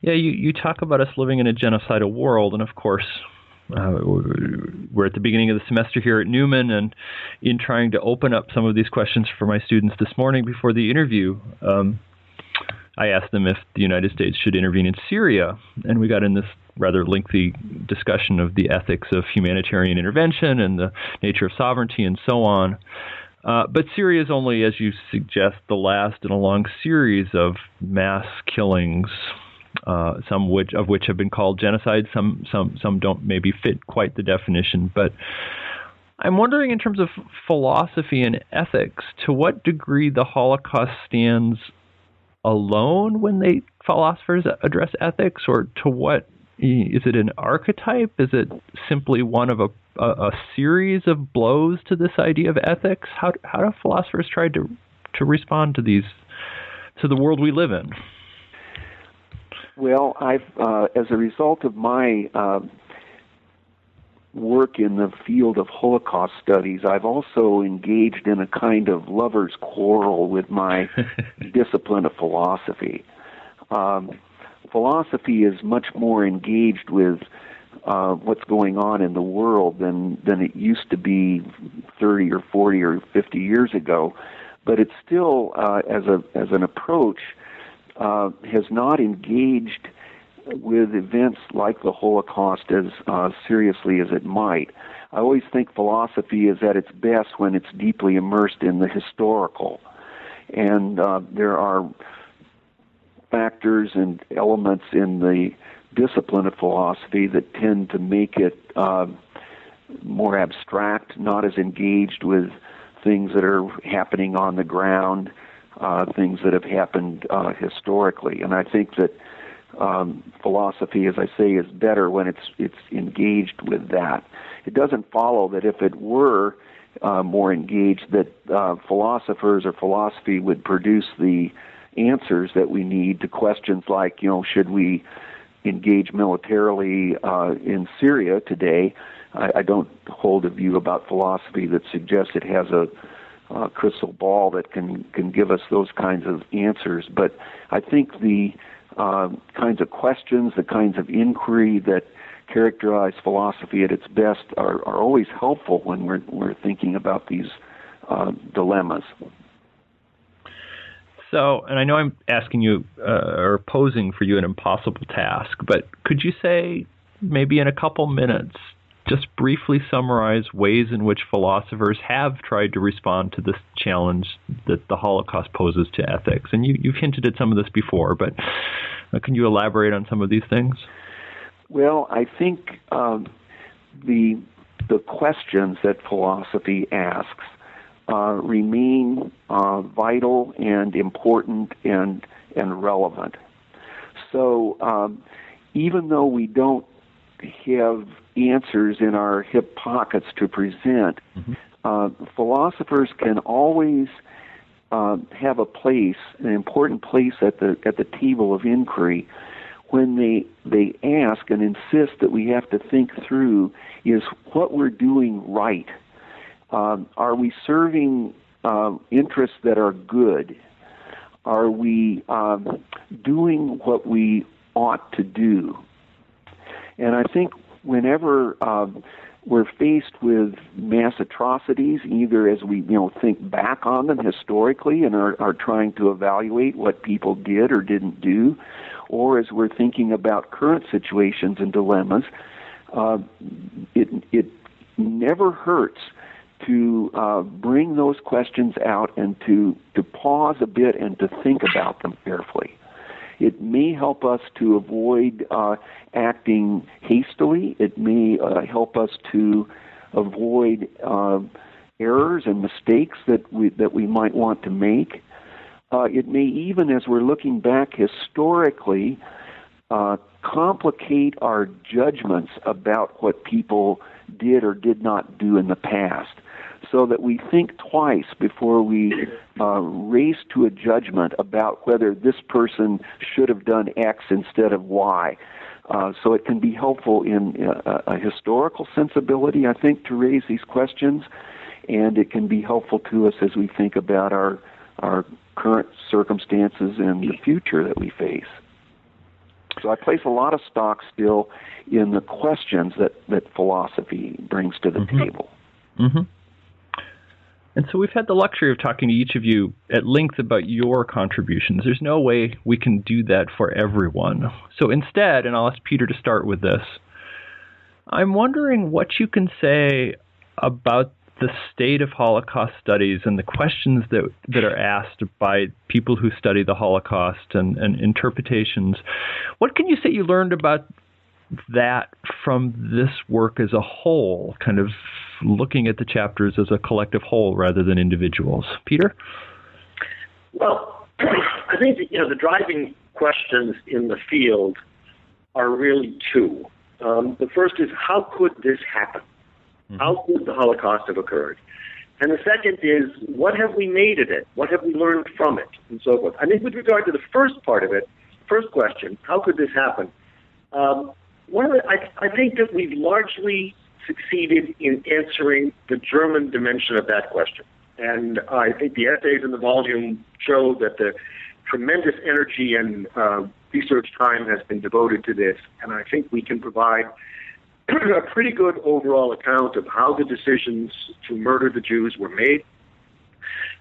Yeah, you, you talk about us living in a genocidal world, and of course, uh, we're at the beginning of the semester here at Newman, and in trying to open up some of these questions for my students this morning before the interview, um, I asked them if the United States should intervene in Syria, and we got in this rather lengthy discussion of the ethics of humanitarian intervention and the nature of sovereignty and so on. Uh, but Syria is only, as you suggest, the last in a long series of mass killings uh, some which of which have been called genocide. Some some some don't maybe fit quite the definition, but. I'm wondering, in terms of philosophy and ethics, to what degree the Holocaust stands alone when they philosophers address ethics, or to what is it an archetype? Is it simply one of a, a, a series of blows to this idea of ethics? How how do philosophers try to to respond to these to the world we live in? Well, I've uh, as a result of my uh, work in the field of Holocaust studies, I've also engaged in a kind of lover's quarrel with my discipline of philosophy. Um, philosophy is much more engaged with uh, what's going on in the world than than it used to be 30 or 40 or 50 years ago, but it's still uh, as a as an approach uh, has not engaged with events like the Holocaust as uh, seriously as it might. I always think philosophy is at its best when it's deeply immersed in the historical. And uh, there are factors and elements in the discipline of philosophy that tend to make it uh, more abstract, not as engaged with things that are happening on the ground uh, things that have happened uh, historically. And I think that um, philosophy, as I say, is better when it's it's engaged with that. It doesn't follow that if it were uh, more engaged, that uh, philosophers or philosophy would produce the answers that we need to questions like, you know, should we engage militarily uh, in Syria today? I, I don't hold a view about philosophy that suggests it has a uh, crystal ball that can can give us those kinds of answers. But I think the uh, kinds of questions, the kinds of inquiry that characterize philosophy at its best are, are always helpful when we're we're thinking about these uh, dilemmas. So, and I know I'm asking you uh, or posing for you an impossible task, but could you say maybe in a couple minutes just briefly summarize ways in which philosophers have tried to respond to this challenge that the Holocaust poses to ethics? And you, have hinted at some of this before, but uh, can you elaborate on some of these things? Well, I think um, the the questions that philosophy asks uh, remain uh, vital and important and and relevant. So um, even though we don't have answers in our hip pockets to present, mm-hmm. uh, philosophers can always uh, have a place, an important place at the at the table of inquiry, when they they ask and insist that we have to think through is what we're doing right. Um, are we serving uh, interests that are good? Are we um, doing what we ought to do? And I think whenever um, we're faced with mass atrocities, either as we you know think back on them historically and are, are trying to evaluate what people did or didn't do, or as we're thinking about current situations and dilemmas. Uh, it it never hurts to uh, bring those questions out and to to pause a bit and to think about them carefully. It may help us to avoid uh, acting hastily. It may uh, help us to avoid uh, errors and mistakes that we that we might want to make. Uh, it may even, as we're looking back historically, uh, complicate our judgments about what people did or did not do in the past so that we think twice before we uh, race to a judgment about whether this person should have done X instead of Y. Uh, so it can be helpful in uh, a historical sensibility, I think, to raise these questions, and it can be helpful to us as we think about our our current circumstances and the future that we face. So I place a lot of stock still in the questions that, that philosophy brings to the mm-hmm. table. Mm-hmm. And so we've had the luxury of talking to each of you at length about your contributions. There's no way we can do that for everyone. So instead, and I'll ask Peter to start with this, I'm wondering what you can say about the state of Holocaust studies and the questions that that are asked by people who study the Holocaust and, and interpretations. What can you say you learned about that from this work as a whole, kind of looking at the chapters as a collective whole rather than individuals. Peter? Well, I think that, you know the driving questions in the field are really two. Um, the first is how could this happen? Mm-hmm. How could the Holocaust have occurred? And the second is what have we made of it? What have we learned from it? And so forth. I think with regard to the first part of it, first question, how could this happen? Um, one of the, I, I think that we've largely succeeded in answering the German dimension of that question. And I think the essays in the volume show that the tremendous energy and uh, research time has been devoted to this. And I think we can provide a pretty good overall account of how the decisions to murder the Jews were made,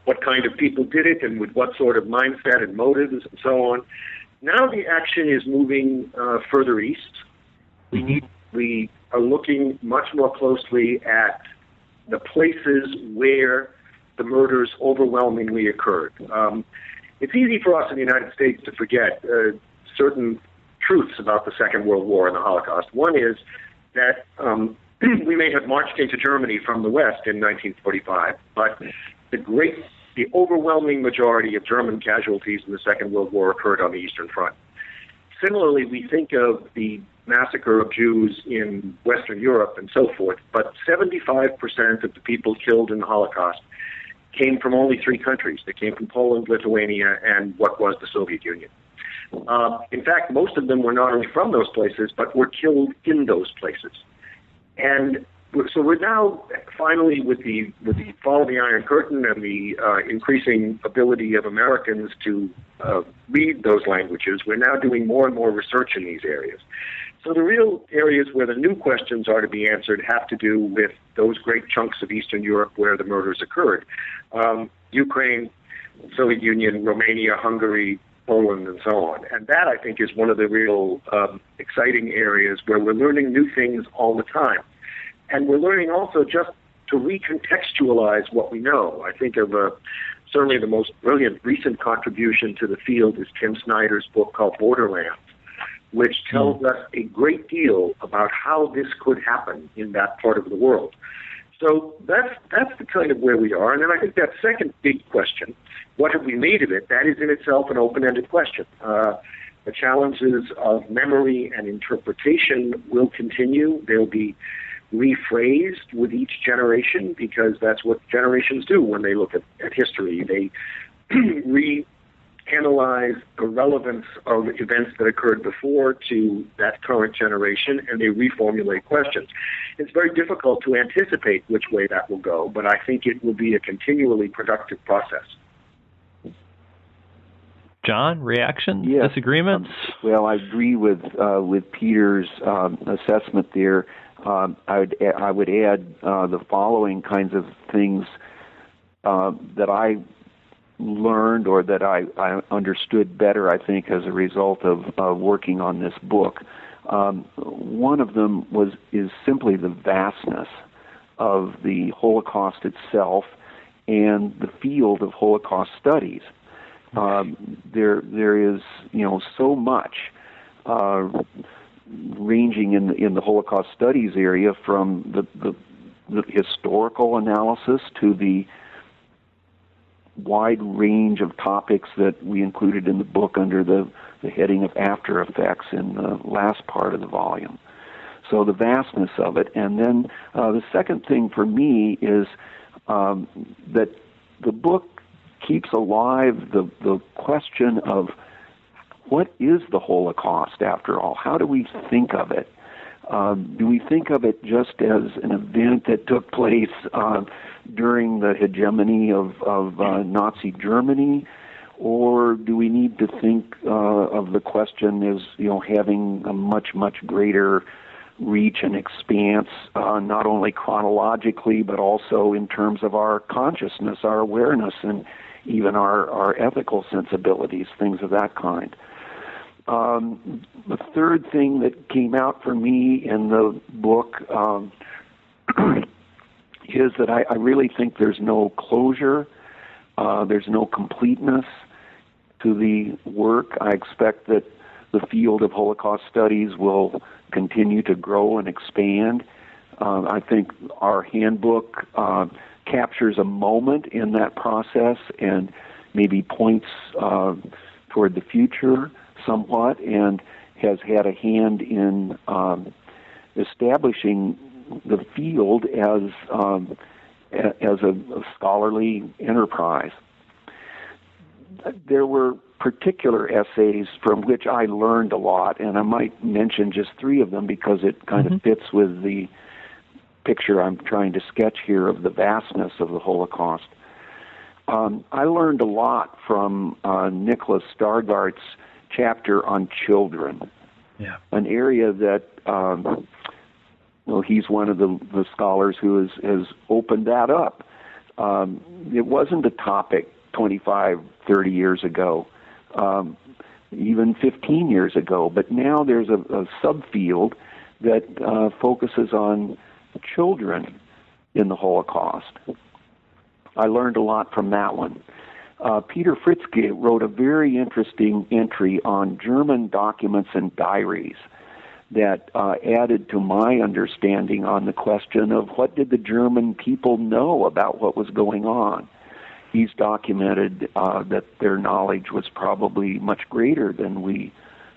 what kind of people did it, and with what sort of mindset and motives, and so on. Now the action is moving uh, further east. We need we are looking much more closely at the places where the murders overwhelmingly occurred. Um, it's easy for us in the United States to forget uh, certain truths about the Second World War and the Holocaust. One is that um, we may have marched into Germany from the West in 1945, but the great, the overwhelming majority of German casualties in the Second World War occurred on the Eastern Front. Similarly, we think of the massacre of Jews in Western Europe and so forth, but 75% of the people killed in the Holocaust came from only three countries. They came from Poland, Lithuania, and what was the Soviet Union. Uh, in fact, most of them were not only from those places, but were killed in those places. And so we're now finally with the with the fall of the Iron Curtain and the uh, increasing ability of Americans to uh, read those languages, we're now doing more and more research in these areas. So the real areas where the new questions are to be answered have to do with those great chunks of Eastern Europe where the murders occurred. Um, Ukraine, Soviet Union, Romania, Hungary, Poland, and so on. And that, I think, is one of the real um, exciting areas where we're learning new things all the time. And we're learning also just to recontextualize what we know. I think of uh, certainly the most brilliant recent contribution to the field is Tim Snyder's book called Bloodlands which tells mm. us a great deal about how this could happen in that part of the world. So that's that's the kind of where we are. And then I think that second big question, what have we made of it? That is in itself an open-ended question. Uh, the challenges of memory and interpretation will continue. They'll be rephrased with each generation because that's what generations do when they look at, at history. They reanalyze the relevance of events that occurred before to that current generation and they reformulate questions. It's very difficult to anticipate which way that will go, but I think it will be a continually productive process. John, reactions, yes. disagreements? well, I agree with uh, with Peter's um, assessment there. Um, I would I would add uh, the following kinds of things uh, that I learned or that I, I understood better. I think as a result of uh, working on this book. Um, one of them was is simply the vastness of the Holocaust itself and the field of Holocaust studies. Um, there, there is, you know, so much uh, ranging in in the Holocaust studies area from the, the, the historical analysis to the wide range of topics that we included in the book under the, the heading of after effects in the last part of the volume. So the vastness of it. And then uh, the second thing for me is um, that the book keeps alive the, the question of what is the Holocaust after all? How do we think of it? Um, do we think of it just as an event that took place uh, during the hegemony of, of uh, Nazi Germany? Or do we need to think uh, of the question as you know having a much much greater reach and expanse, uh, not only chronologically, but also in terms of our consciousness, our awareness, and even our, our ethical sensibilities, things of that kind. Um, the third thing that came out for me in the book um, is that I, I, really think there's no closure, uh, there's no completeness to the work. I expect that the field of Holocaust studies will continue to grow and expand. Uh, I think our handbook uh, captures a moment in that process and maybe points uh, toward the future somewhat and has had a hand in um, establishing the field as um, as a, a scholarly enterprise. There were particular essays from which I learned a lot, and I might mention just three of them because it kind mm-hmm. of fits with the picture I'm trying to sketch here of the vastness of the Holocaust. Um, I learned a lot from uh, Nicholas Stargardt's chapter on children, yeah. an area that um, well, he's one of the, the scholars who has, has opened that up. Um, it wasn't a topic 25, 30 years ago um, even 15 years ago. But now there's a, a subfield that uh, focuses on children in the Holocaust. I learned a lot from that one. Uh, Peter Fritzsche wrote a very interesting entry on German documents and diaries that uh, added to my understanding on the question of what did the German people know about what was going on he's documented uh, that their knowledge was probably much greater than we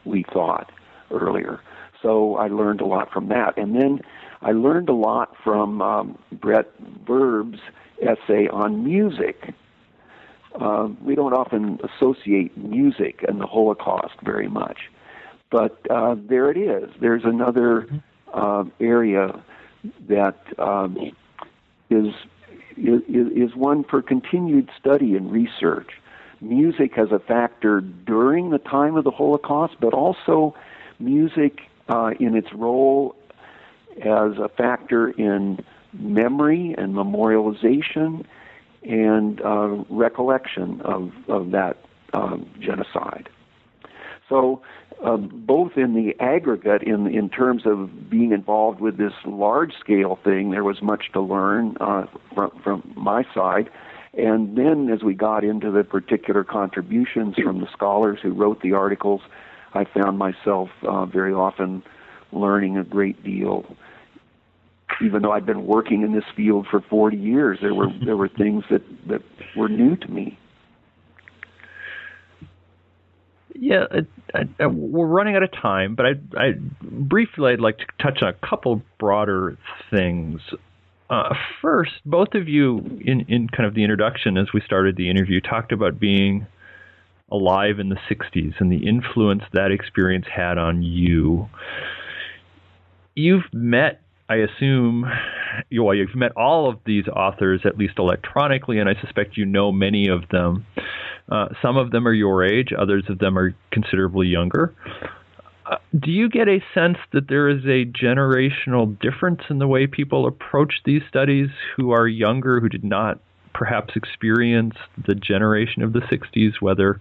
we thought earlier. So I learned a lot from that, and then I learned a lot from um, Bret Werb's essay on music. Uh, we don't often associate music and the Holocaust very much, but uh, there it is. There's another uh, area that um, is is, is one for continued study and research. Music as a factor during the time of the Holocaust, but also music uh, in its role as a factor in memory and memorialization and uh, recollection of, of that um, genocide. So um, both in the aggregate, in in terms of being involved with this large scale thing, there was much to learn uh, from from my side. And then, as we got into the particular contributions from the scholars who wrote the articles, I found myself uh, very often learning a great deal. Even though I'd been working in this field for 40 years, there were there were things that that were new to me. Yeah, I, I, we're running out of time, but I, I briefly I'd like to touch on a couple broader things. Uh, first, both of you, in, in kind of the introduction as we started the interview, talked about being alive in the 60s and the influence that experience had on you. You've met, I assume, you, well, you've met all of these authors, at least electronically, and I suspect you know many of them. Uh, some of them are your age, others of them are considerably younger. Uh, do you get a sense that there is a generational difference in the way people approach these studies who are younger, who did not perhaps experience the generation of the 60s, whether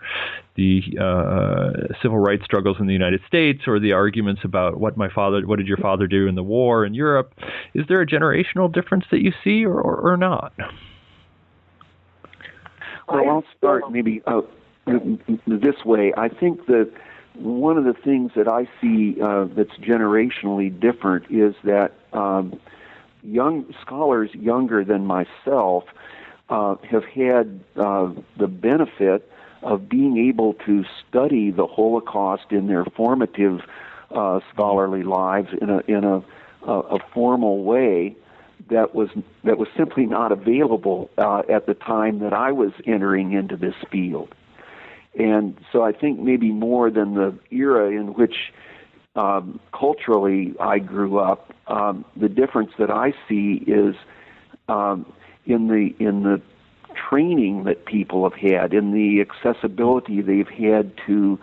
the uh, civil rights struggles in the United States or the arguments about what my father, what did your father do in the war in Europe? Is there a generational difference that you see, or, or, or not? Well, I'll start maybe uh, this way. I think that one of the things that I see uh, that's generationally different is that um, young scholars younger than myself uh, have had uh, the benefit of being able to study the Holocaust in their formative uh, scholarly lives in a in a, a, a formal way that was that was simply not available uh, at the time that I was entering into this field. And so I think maybe more than the era in which um, culturally I grew up, um, the difference that I see is um, in the in the training that people have had, in the accessibility they've had to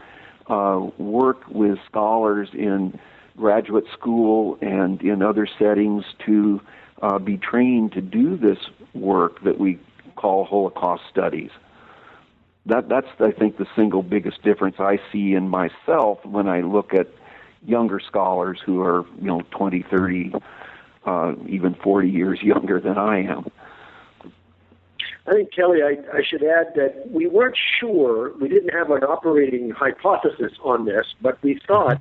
uh, work with scholars in graduate school and in other settings to uh, be trained to do this work that we call Holocaust studies. That, that's, I think, the single biggest difference I see in myself when I look at younger scholars who are, you know, 20, 30, uh, even 40 years younger than I am. I think, Kelly, I, I should add that we weren't sure, we didn't have an operating hypothesis on this, but we thought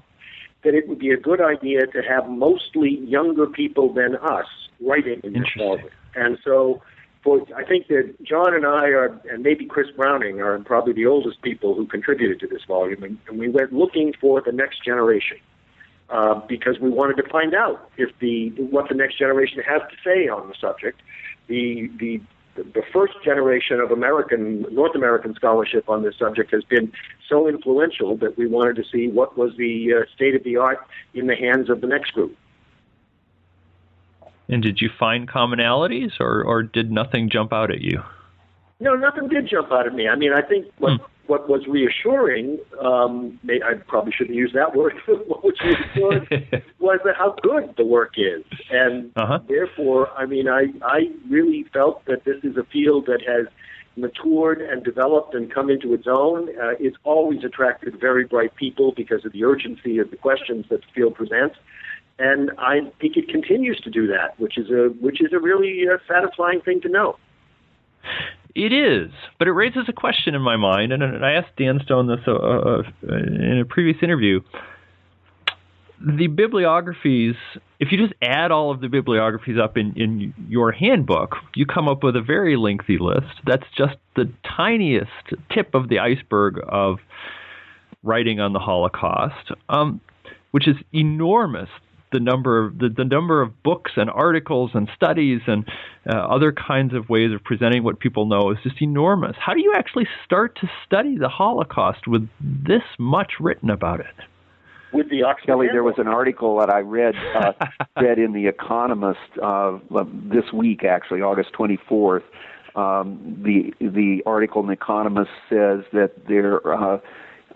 that it would be a good idea to have mostly younger people than us writing in this volume. And so, for I think that John and I are, and maybe Chris Browning are probably the oldest people who contributed to this volume, and, and we went looking for the next generation. Uh, because we wanted to find out if the what the next generation has to say on the subject. The the the first generation of American, North American scholarship on this subject has been so influential that we wanted to see what was the uh, state of the art in the hands of the next group. And did you find commonalities, or, or did nothing jump out at you? No, nothing did jump out at me. I mean, I think what hmm what was reassuring, um, I probably shouldn't use that word, what was reassuring was that how good the work is. And uh-huh. therefore, I mean, I, I really felt that this is a field that has matured and developed and come into its own. Uh, it's always attracted very bright people because of the urgency of the questions that the field presents. And I think it continues to do that, which is a which is a really uh, satisfying thing to know. It is, but it raises a question in my mind, and I asked Dan Stone this uh, uh, in a previous interview. The bibliographies, if you just add all of the bibliographies up in, in your handbook, you come up with a very lengthy list. That's just the tiniest tip of the iceberg of writing on the Holocaust, um, which is enormous the number of the, the number of books and articles and studies and uh, other kinds of ways of presenting what people know is just enormous. How do you actually start to study the Holocaust with this much written about it? With the Oxford Kelly, there was an article that I read uh, read in the Economist uh, this week, actually August twenty fourth. Um, the the article in the Economist says that there uh,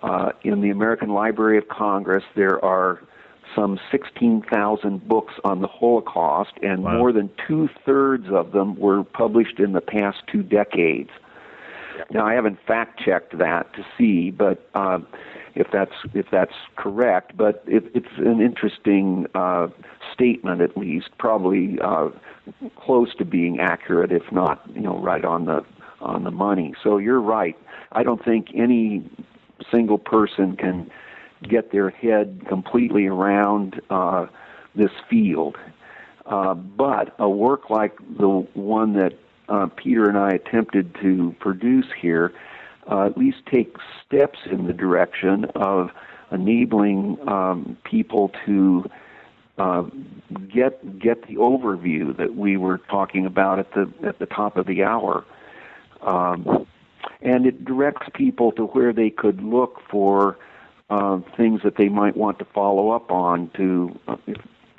uh, in the American Library of Congress there are some 16,000 books on the Holocaust, and wow. more than two thirds of them were published in the past two decades. Now, I haven't fact checked that to see, but uh, if that's if that's correct, but it, it's an interesting uh, statement, at least, probably uh, close to being accurate, if not, you know, right on the on the money. So you're right. I don't think any single person can get their head completely around uh, this field. Uh, but a work like the one that uh, Peter and I attempted to produce here uh, at least take steps in the direction of enabling um, people to uh, get get the overview that we were talking about at the at the top of the hour. Um, and it directs people to where they could look for uh, things that they might want to follow up on to uh,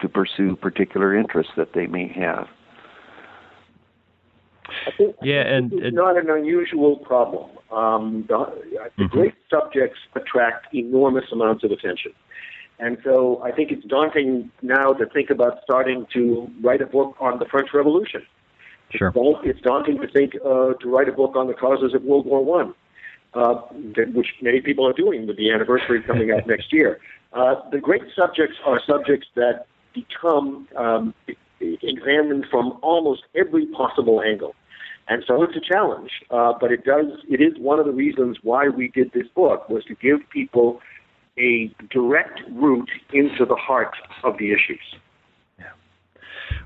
to pursue particular interests that they may have. Think, yeah, and it's not an unusual problem. Um, the, the mm-hmm. great subjects attract enormous amounts of attention, And so I think it's daunting now to think about starting to write a book on the French Revolution. Sure. It's daunting to think uh, to write a book on the causes of World War One, uh, which many people are doing with the anniversary coming up next year. Uh, the great subjects are subjects that become um, examined from almost every possible angle. And so it's a challenge, uh, but it does. It is one of the reasons why we did this book was to give people a direct route into the heart of the issues.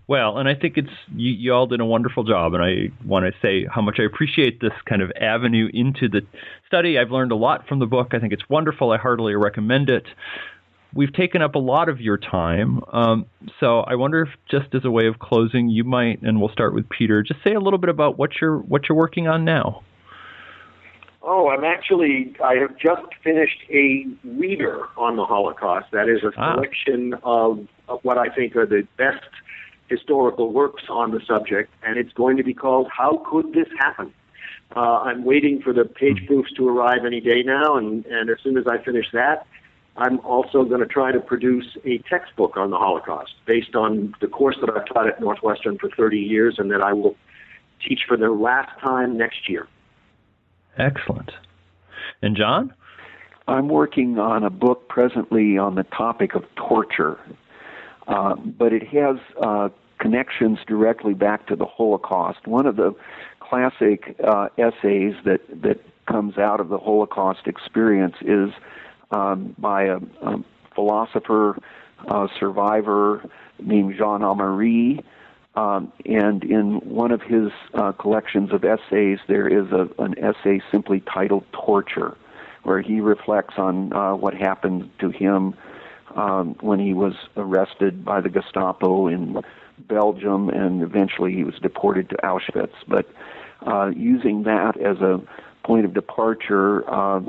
Well, and I think it's you, you all did a wonderful job, and I want to say how much I appreciate this kind of avenue into the study. I've learned a lot from the book. I think it's wonderful. I heartily recommend it. We've taken up a lot of your time, um, so I wonder if, just as a way of closing, you might, and we'll start with Peter. Just say a little bit about what you're what you're working on now. Oh, I'm actually, I have just finished a reader on the Holocaust. That is a Ah. of, of what I think are the best historical works on the subject, and it's going to be called How Could This Happen? Uh, I'm waiting for the page proofs to arrive any day now, and, and as soon as I finish that, I'm also going to try to produce a textbook on the Holocaust based on the course that I've taught at Northwestern for 30 years and that I will teach for the last time next year. Excellent. And John? I'm working on a book presently on the topic of torture, uh, but it has uh, connections directly back to the Holocaust. One of the classic uh, essays that that comes out of the Holocaust experience is um, by a, a philosopher, uh, survivor named Jean Amery. Um, and in one of his uh, collections of essays, there is a, an essay simply titled Torture, where he reflects on uh, what happened to him um, when he was arrested by the Gestapo in Belgium, and eventually he was deported to Auschwitz. But uh, using that as a point of departure, uh,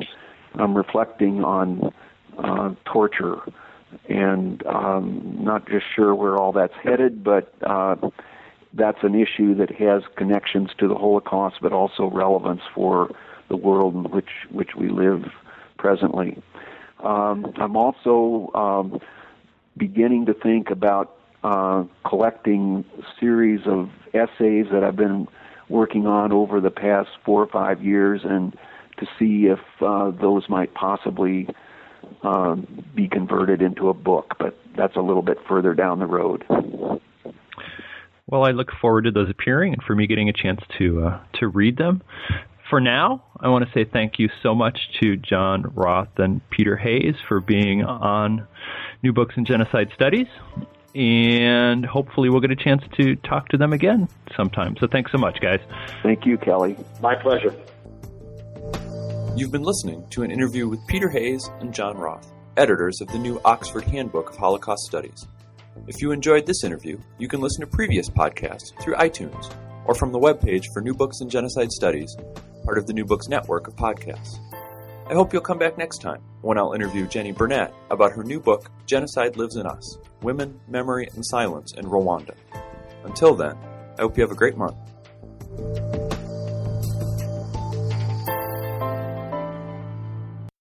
I'm reflecting on uh, torture and um, not just sure where all that's headed, but uh, that's an issue that has connections to the Holocaust, but also relevance for the world in which which we live presently. Um, I'm also um, beginning to think about uh, collecting series of essays that I've been working on over the past four or five years, and to see if uh, those might possibly um, be converted into a book, but that's a little bit further down the road. Well, I look forward to those appearing and for me getting a chance to uh, to read them. For now, I want to say thank you so much to John Roth and Peter Hayes for being on New Books in Genocide Studies, and hopefully we'll get a chance to talk to them again sometime. So thanks so much, guys. Thank you, Kelly. My pleasure. You've been listening to an interview with Peter Hayes and John Roth, editors of the new Oxford Handbook of Holocaust Studies. If you enjoyed this interview, you can listen to previous podcasts through iTunes or from the webpage for New Books in Genocide Studies, part of the New Books network of podcasts. I hope you'll come back next time when I'll interview Jennie Burnet about her new book, Genocide Lives in Us Women, Memory, and Silence in Rwanda. Until then, I hope you have a great month.